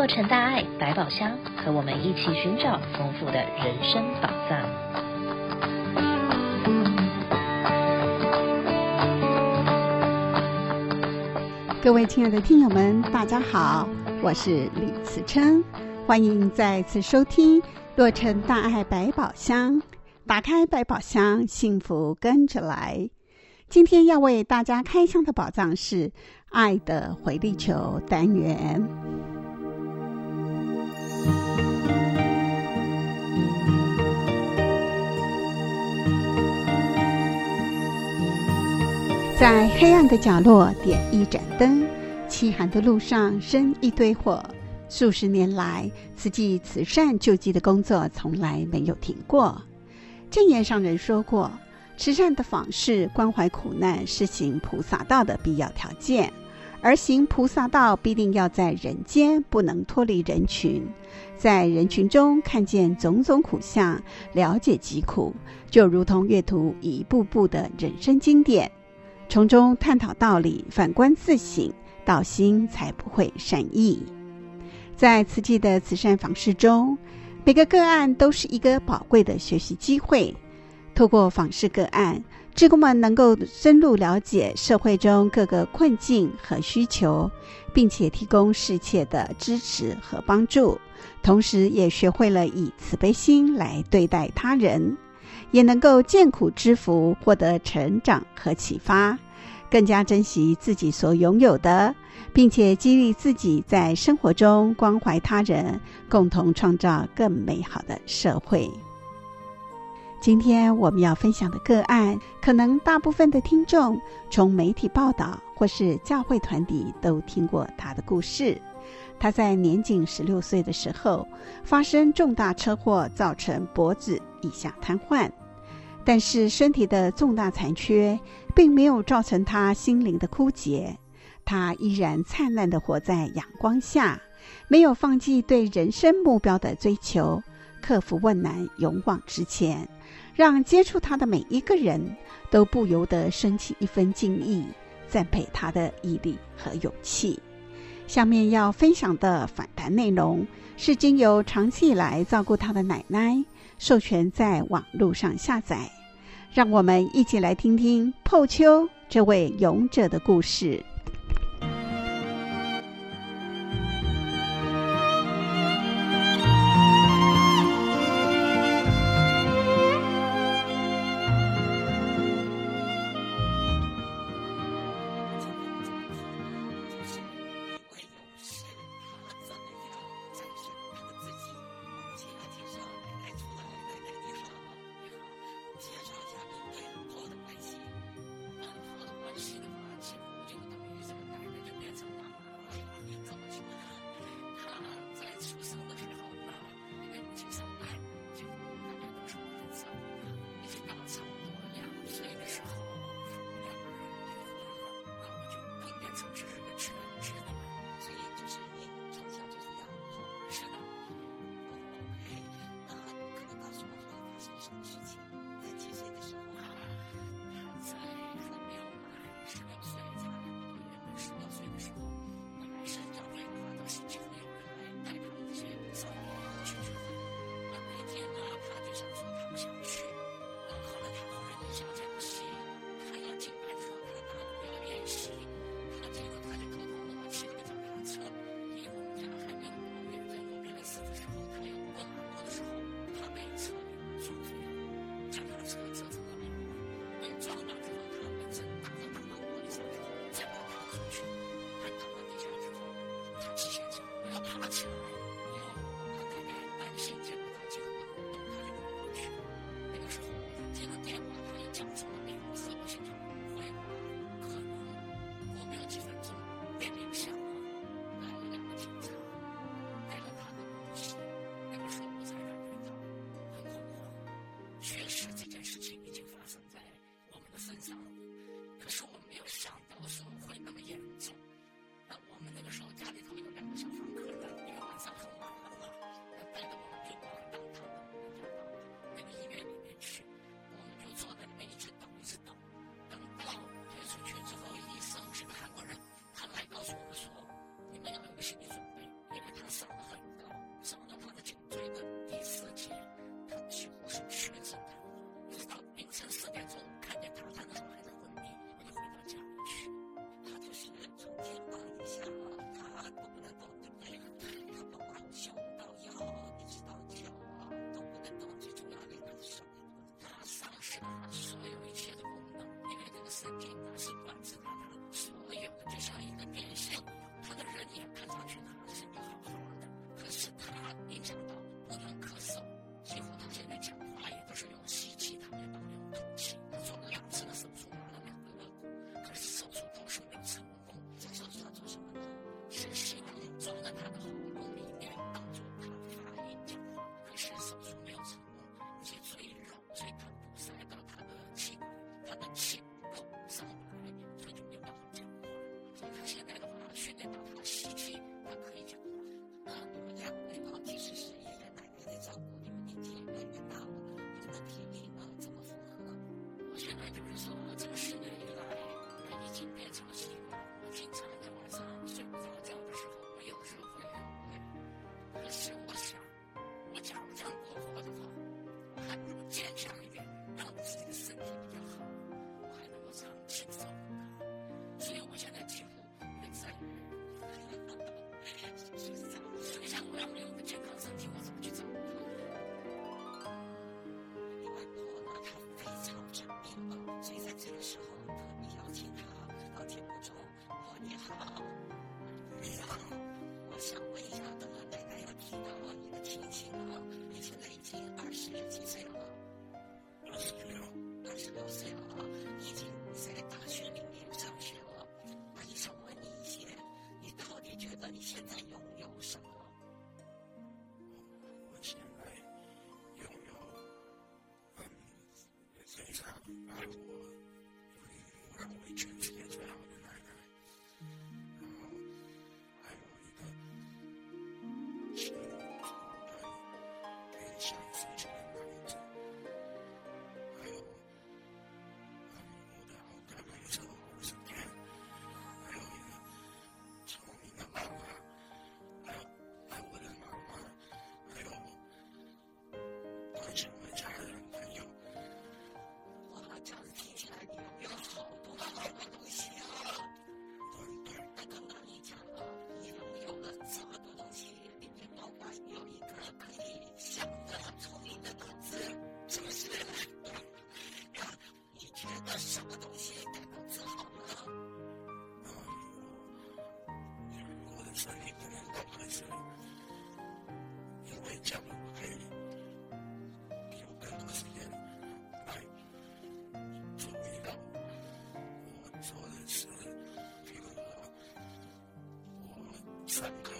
洛城大爱百宝箱，和我们一起寻找丰富的人生宝藏。各位亲爱的听友们，大家好，我是李慈琛，欢迎再次收听洛城大爱百宝箱。打开百宝箱，幸福跟着来。今天要为大家开箱的宝藏是爱的回力球单元。在黑暗的角落点一盏灯，凄寒的路上生一堆火。数十年来，慈济慈善救济的工作从来没有停过。正言上人说过，慈善的访视、关怀苦难是行菩萨道的必要条件，而行菩萨道必定要在人间，不能脱离人群，在人群中看见种种苦相，了解疾苦，就如同阅读一部部的人生经典，从中探讨道理，反观自省，道心才不会散逸。在慈济的慈善访视中，每个个案都是一个宝贵的学习机会。透过访视个案，志工们能够深入了解社会中各个困境和需求，并且提供适切的支持和帮助。同时，也学会了以慈悲心来对待他人，也能够见苦知福，获得成长和启发，更加珍惜自己所拥有的。并且激励自己在生活中关怀他人，共同创造更美好的社会。今天我们要分享的个案，可能大部分的听众从媒体报道或是教会团体都听过他的故事。他在年仅十六岁的时候发生重大车祸，造成脖子以下瘫痪，但是身体的重大残缺并没有造成他心灵的枯竭。他依然灿烂地活在阳光下，没有放弃对人生目标的追求，克服困难，勇往直前，让接触他的每一个人都不由得升起一分敬意，赞佩他的毅力和勇气。下面要分享的访谈内容是经由长期以来照顾他的奶奶授权在网络上下载，让我们一起来听听破秋这位勇者的故事。可是我没有想到，事情会那么严重。却在把它失去，它可以讲。啊，你们两位啊，其实是爷爷奶奶在照顾你们，年纪越来越大了，你们的体力啊，怎么符合？我现在就是说，我这个训练以来，已经变成了习惯，我经常。我 want 为什么东西感到自豪？嗯，我的身体不能太开始，因为这样我可以有更多时间来注意到我做的事，比如我上课。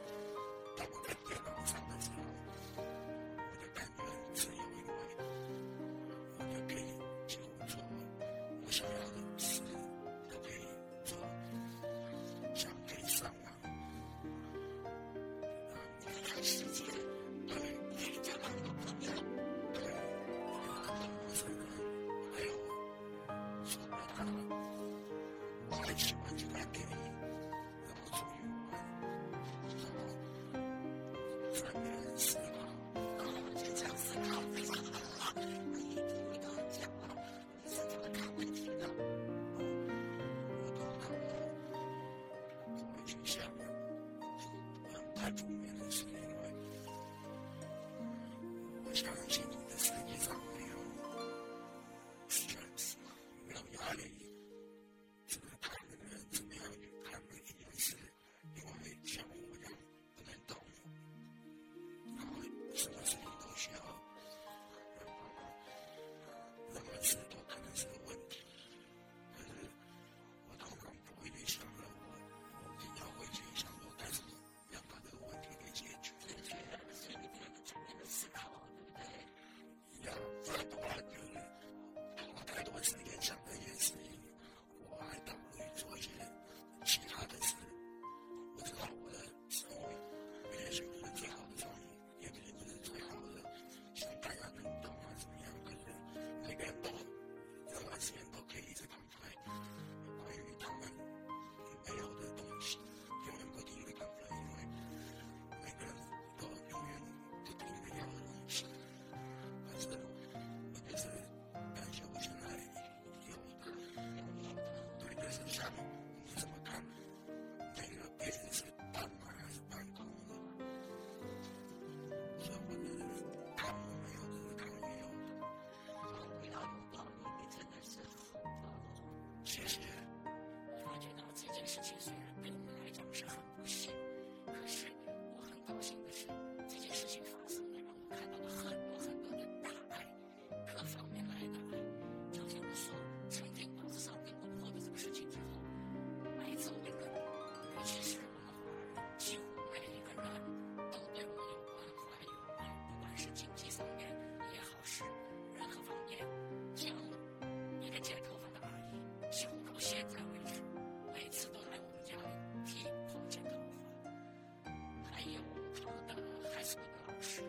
platform in this thing. 下面，你怎么看？那个便是半满还是半空的？所以我觉得看？有没有就是看？没有的。回到拥抱你，你真的是很棒。谢谢。我发觉到这件事情虽然对我们来讲是很现在为止，每次都来我们家里替我剪头发。还有他的孩子的老师，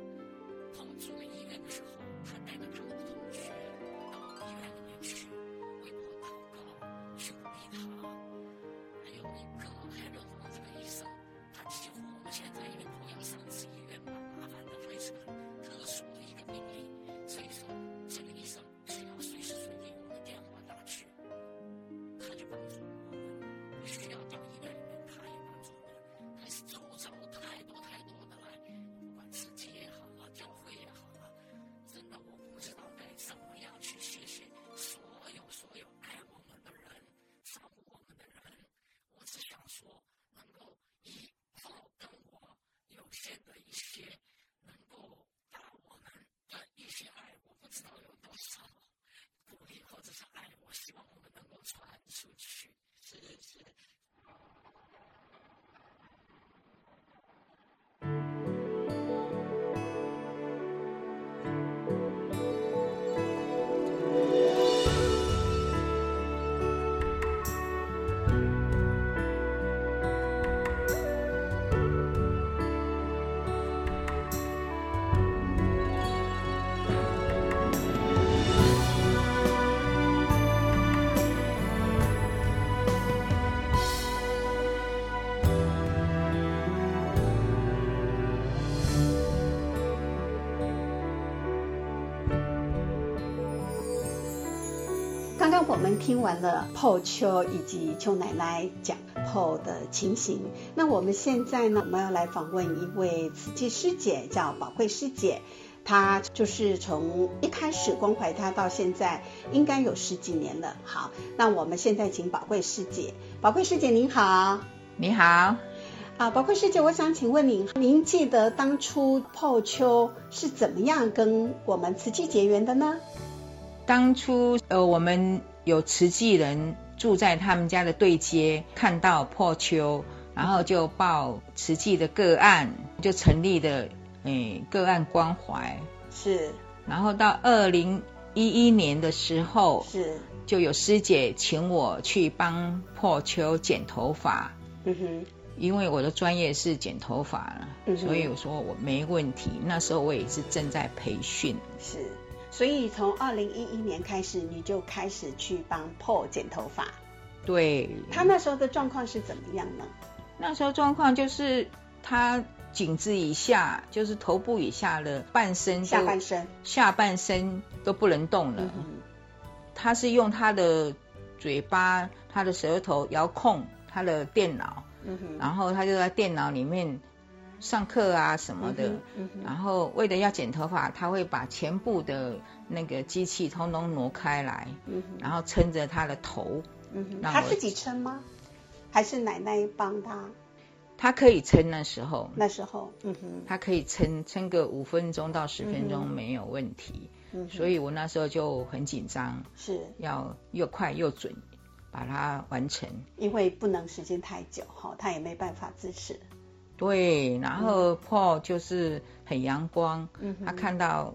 刚刚我们听完了破秋以及邱奶奶讲破的情形，那我们现在呢，我们要来访问一位慈济师姐，叫宝贵师姐。她就是从一开始关怀她到现在，应该有十几年了。好，那我们现在请宝贵师姐。宝贵师姐您好，你好。啊，宝贵师姐，我想请问您，您记得当初破秋是怎么样跟我们慈济结缘的呢？当初呃，我们有慈济人住在他们家的对街，看到破秋，然后就报慈济的个案，就成立了诶、哎、个案关怀。是。然后到二零一一年的时候，是就有师姐请我去帮破秋剪头发。嗯哼。因为我的专业是剪头发，嗯哼。所以我说我没问题。那时候我也是正在培训。是。所以从二零一一年开始，你就开始去帮破剪头发。对。他那时候的状况是怎么样呢？那时候状况就是他颈子以下，就是头部以下的半身，下半身，下半身都不能动了。嗯、他是用他的嘴巴、他的舌头遥控他的电脑，嗯、然后他就在电脑里面。上课啊什么的，嗯嗯、然后为了要剪头发，他会把全部的那个机器通通挪开来，嗯、然后撑着他的头。嗯、他自己撑吗？还是奶奶帮他？他可以撑那时候。那时候，嗯哼，他可以撑撑个五分钟到十分钟没有问题。嗯、所以我那时候就很紧张，是要又快又准把它完成。因为不能时间太久哈，他也没办法支持。对，然后 Paul 就是很阳光，嗯、他看到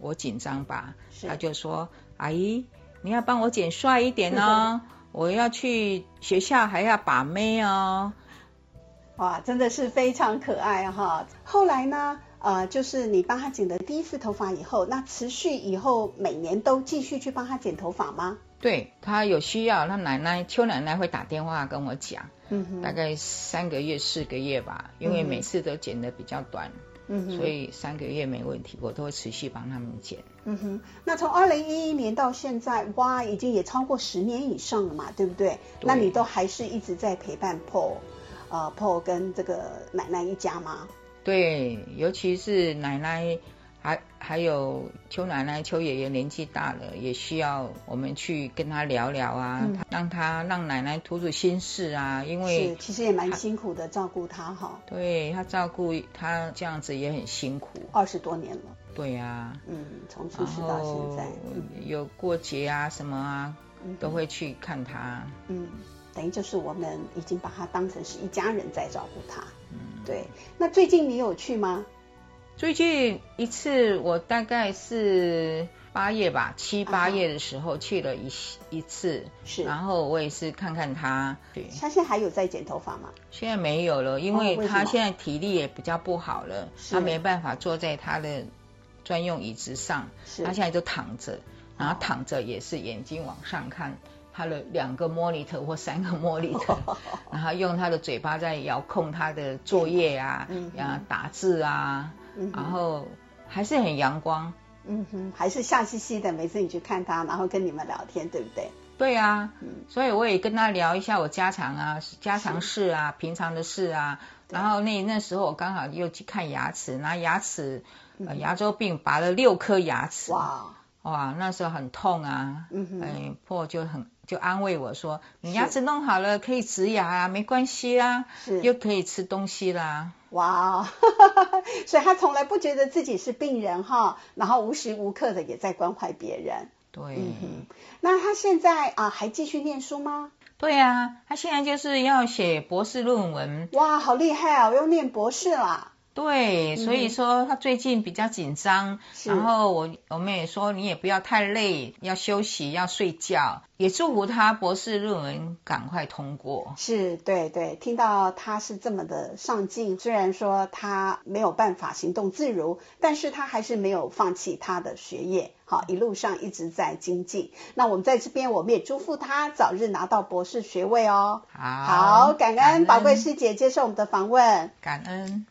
我紧张吧，他就说：“阿姨，你要帮我剪帅一点哦，我要去学校还要把妹哦。”哇，真的是非常可爱哈。后来呢，呃，就是你帮他剪了第一次头发以后，那持续以后每年都继续去帮他剪头发吗？对，他有需要，他奶奶邱奶奶会打电话跟我讲。大概三个月、四个月吧，因为每次都剪的比较短，所以三个月没问题，我都会持续帮他们剪。嗯哼，那从二零一一年到现在，哇，已经也超过十年以上了嘛，对不对？对，那你都还是一直在陪伴 Paul，呃，Paul 跟这个奶奶一家吗？对，尤其是奶奶。还还有邱奶奶、邱爷爷年纪大了，也需要我们去跟他聊聊啊，嗯、让他让奶奶吐吐心事啊。因为其实也蛮辛苦的，照顾他哈。对，他照顾他这样子也很辛苦，二十多年了。对呀、啊，嗯，从出世到现在，有过节啊什么啊，嗯、都会去看他。嗯，等于就是我们已经把他当成是一家人在照顾他。嗯，对。那最近你有去吗？最近一次，我大概是八月吧，七八月的时候去了一一次，是，然后我也是看看他。对，他现在还有在剪头发吗？现在没有了，因为他现在体力也比较不好了，他没办法坐在他的专用椅子上，他现在就躺着，然后躺着也是眼睛往上看。他的两个 monitor 或三个 monitor，然后用他的嘴巴在遥控他的作业啊，嗯，啊打字啊，嗯，然后还是很阳光，嗯哼，还是笑嘻嘻的。每次你去看他，然后跟你们聊天，对不对？对啊，嗯，所以我也跟他聊一下我家常啊，家常事啊，平常的事啊。然后那那时候我刚好又去看牙齿，拿牙齿，呃，牙周病拔了六颗牙齿，哇哇，那时候很痛啊，嗯哼，哎，破就很。就安慰我说：“你牙齿弄好了，可以植牙啊，没关系啊，是又可以吃东西啦。”哇，所以他从来不觉得自己是病人哈，然后无时无刻的也在关怀别人。对，嗯，那他现在啊还继续念书吗？对啊，他现在就是要写博士论文。哇，好厉害啊，我又念博士啦。对，所以说他最近比较紧张，嗯、然后我我们也说你也不要太累，要休息，要睡觉，也祝福他博士论文赶快通过。是，对对，听到他是这么的上进，虽然说他没有办法行动自如，但是他还是没有放弃他的学业，好，一路上一直在精进。那我们在这边，我们也祝福他早日拿到博士学位哦。好，好，感恩，感恩宝贵师姐接受我们的访问，感恩。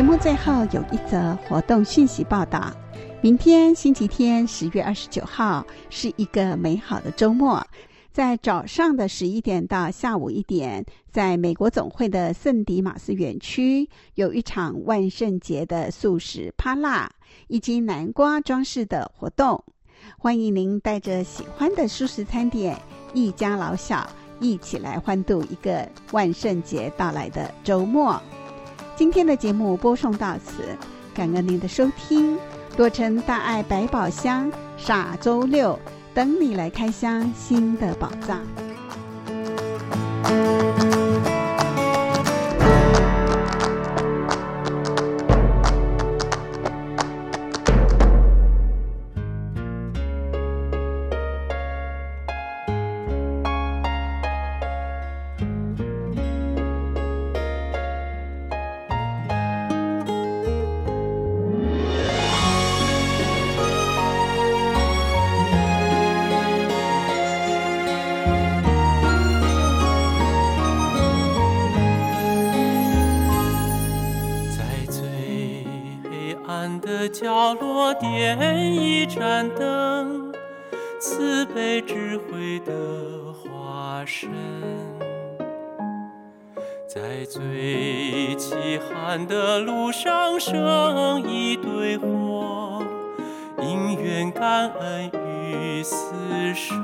节目最后有一则活动讯息报道：明天星期天，十月二十九号是一个美好的周末。在早上的十一点到下午一点，在美国总会的圣迪马斯园区有一场万圣节的素食趴辣以及南瓜装饰的活动。欢迎您带着喜欢的素食餐点，一家老小一起来欢度一个万圣节到来的周末。今天的节目播送到此，感恩您的收听。洛城大爱百宝箱，下周六等你来开箱新的宝藏。一盏灯，慈悲智慧的化身，在最凄寒的路上生一堆火，因缘感恩与死生，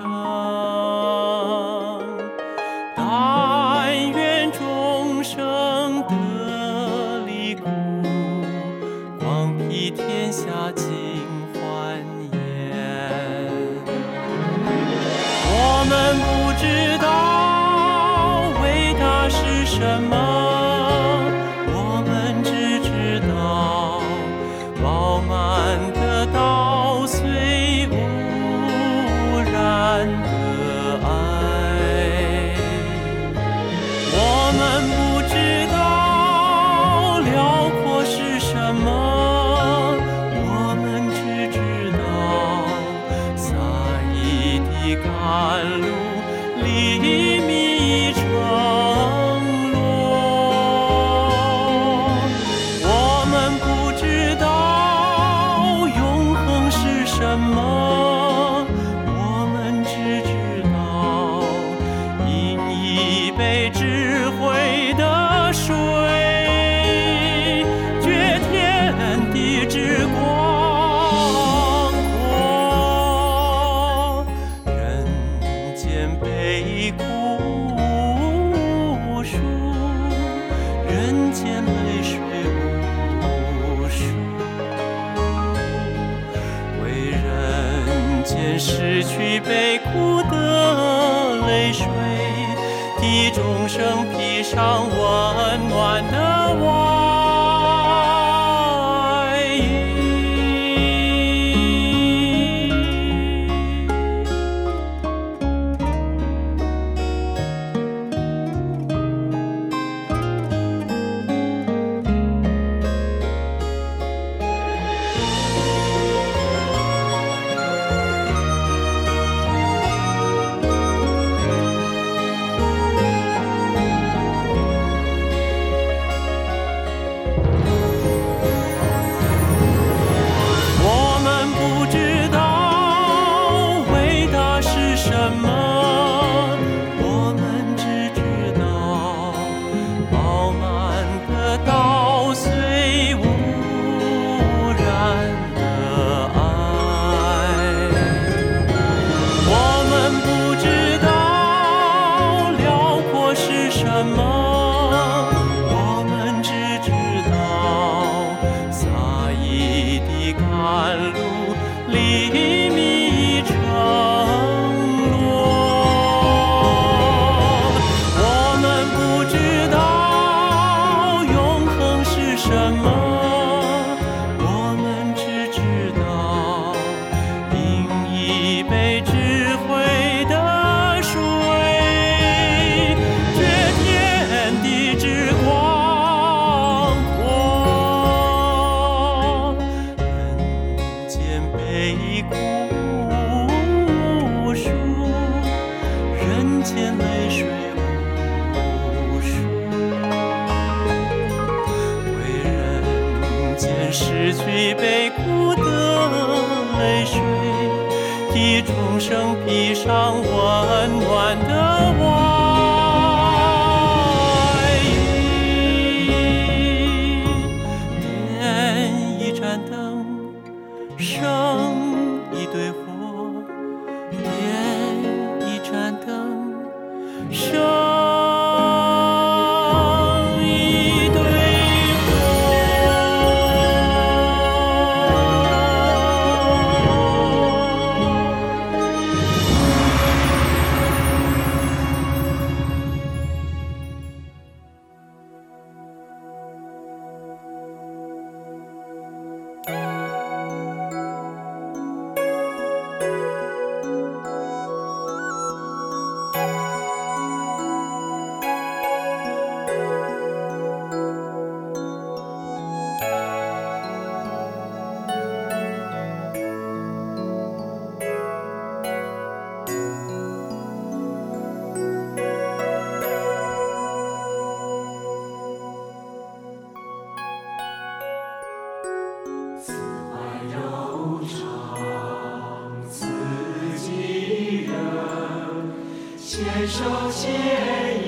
生一堆火手牵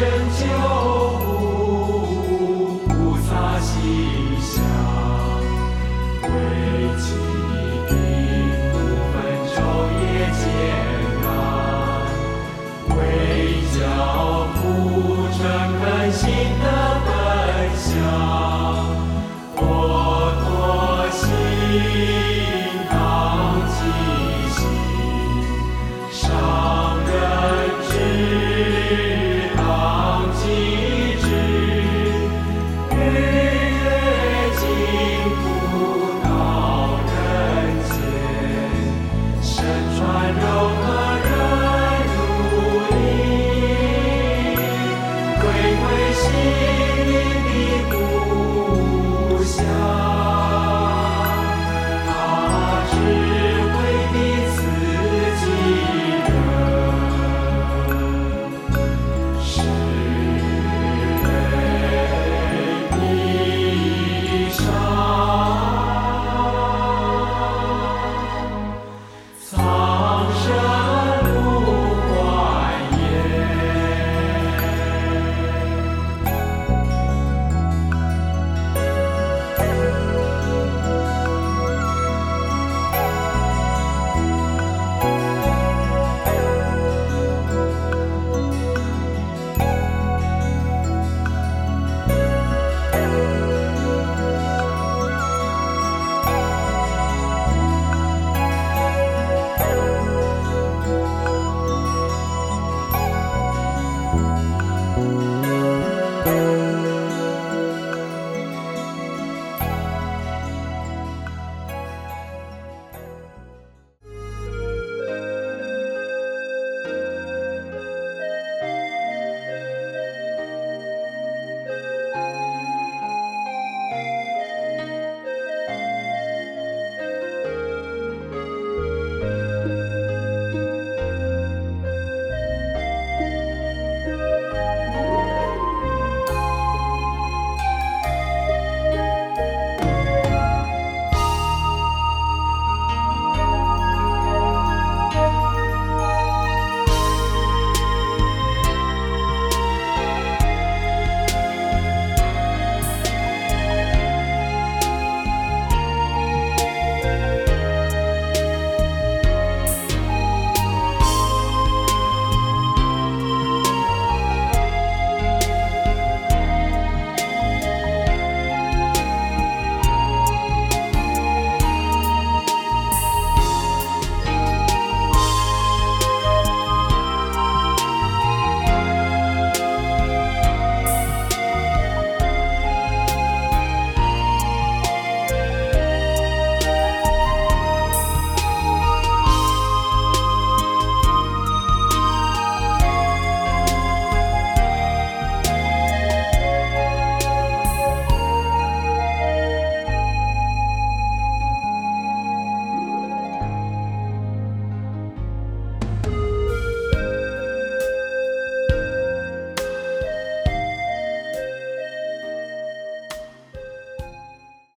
拯救。心灵的故乡。